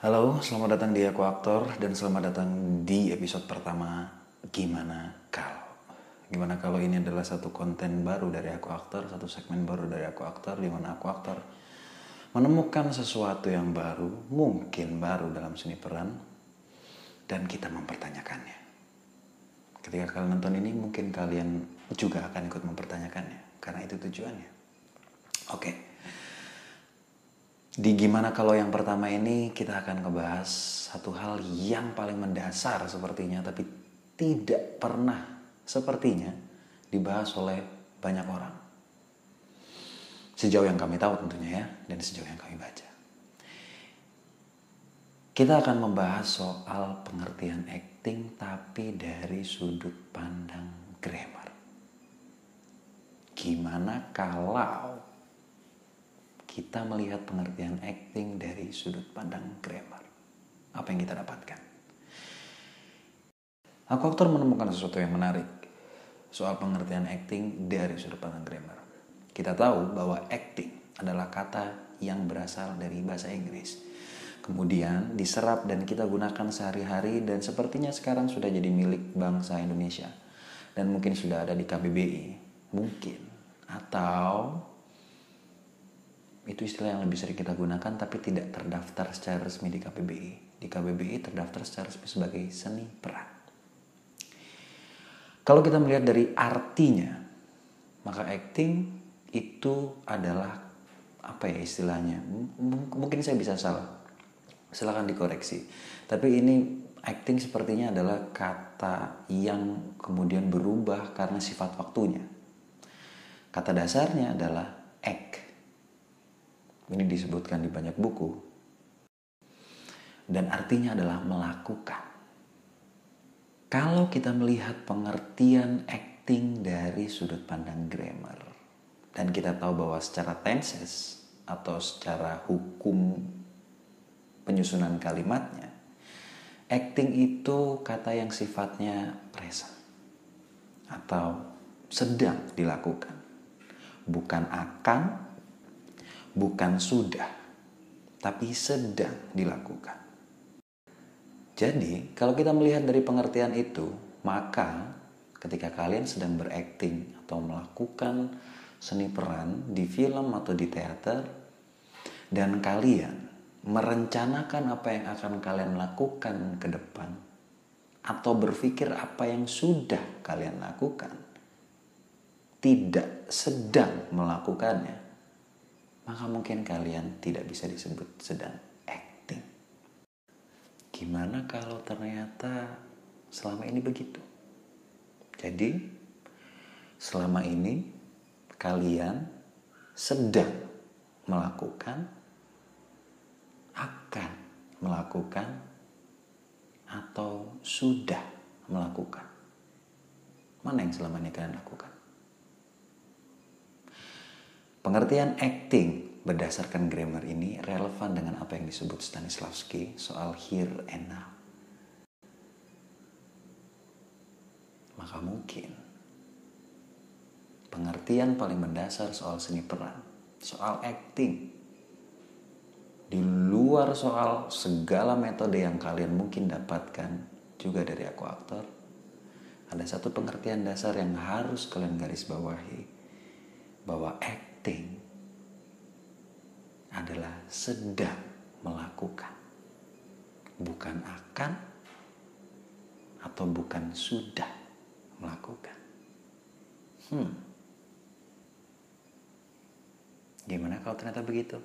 Halo, selamat datang di Aku Aktor dan selamat datang di episode pertama Gimana Kalau. Gimana kalau ini adalah satu konten baru dari Aku Aktor, satu segmen baru dari Aku Aktor di Aku Aktor menemukan sesuatu yang baru, mungkin baru dalam seni peran dan kita mempertanyakannya. Ketika kalian nonton ini mungkin kalian juga akan ikut mempertanyakannya karena itu tujuannya. Oke. Di gimana kalau yang pertama ini kita akan ngebahas satu hal yang paling mendasar sepertinya tapi tidak pernah sepertinya dibahas oleh banyak orang. Sejauh yang kami tahu tentunya ya dan sejauh yang kami baca. Kita akan membahas soal pengertian acting tapi dari sudut pandang grammar. Gimana kalau kita melihat pengertian acting dari sudut pandang grammar. Apa yang kita dapatkan? Aku aktor menemukan sesuatu yang menarik soal pengertian acting dari sudut pandang grammar. Kita tahu bahwa acting adalah kata yang berasal dari bahasa Inggris. Kemudian diserap dan kita gunakan sehari-hari dan sepertinya sekarang sudah jadi milik bangsa Indonesia. Dan mungkin sudah ada di KBBI. Mungkin. Atau itu istilah yang lebih sering kita gunakan tapi tidak terdaftar secara resmi di KBBI. Di KBBI terdaftar secara resmi sebagai seni peran. Kalau kita melihat dari artinya, maka acting itu adalah apa ya istilahnya? M mungkin saya bisa salah. Silahkan dikoreksi. Tapi ini acting sepertinya adalah kata yang kemudian berubah karena sifat waktunya. Kata dasarnya adalah act ini disebutkan di banyak buku. Dan artinya adalah melakukan. Kalau kita melihat pengertian acting dari sudut pandang grammar dan kita tahu bahwa secara tenses atau secara hukum penyusunan kalimatnya, acting itu kata yang sifatnya present atau sedang dilakukan, bukan akan bukan sudah, tapi sedang dilakukan. Jadi, kalau kita melihat dari pengertian itu, maka ketika kalian sedang berakting atau melakukan seni peran di film atau di teater, dan kalian merencanakan apa yang akan kalian lakukan ke depan, atau berpikir apa yang sudah kalian lakukan, tidak sedang melakukannya, maka mungkin kalian tidak bisa disebut sedang acting. Gimana kalau ternyata selama ini begitu? Jadi, selama ini kalian sedang melakukan, akan melakukan, atau sudah melakukan. Mana yang selama ini kalian lakukan? Pengertian acting berdasarkan grammar ini relevan dengan apa yang disebut Stanislavski soal here and now. Maka mungkin pengertian paling mendasar soal seni peran, soal acting, di luar soal segala metode yang kalian mungkin dapatkan juga dari aku aktor, ada satu pengertian dasar yang harus kalian garis bawahi bahwa acting acting adalah sedang melakukan, bukan akan atau bukan sudah melakukan. Hmm. Gimana kalau ternyata begitu?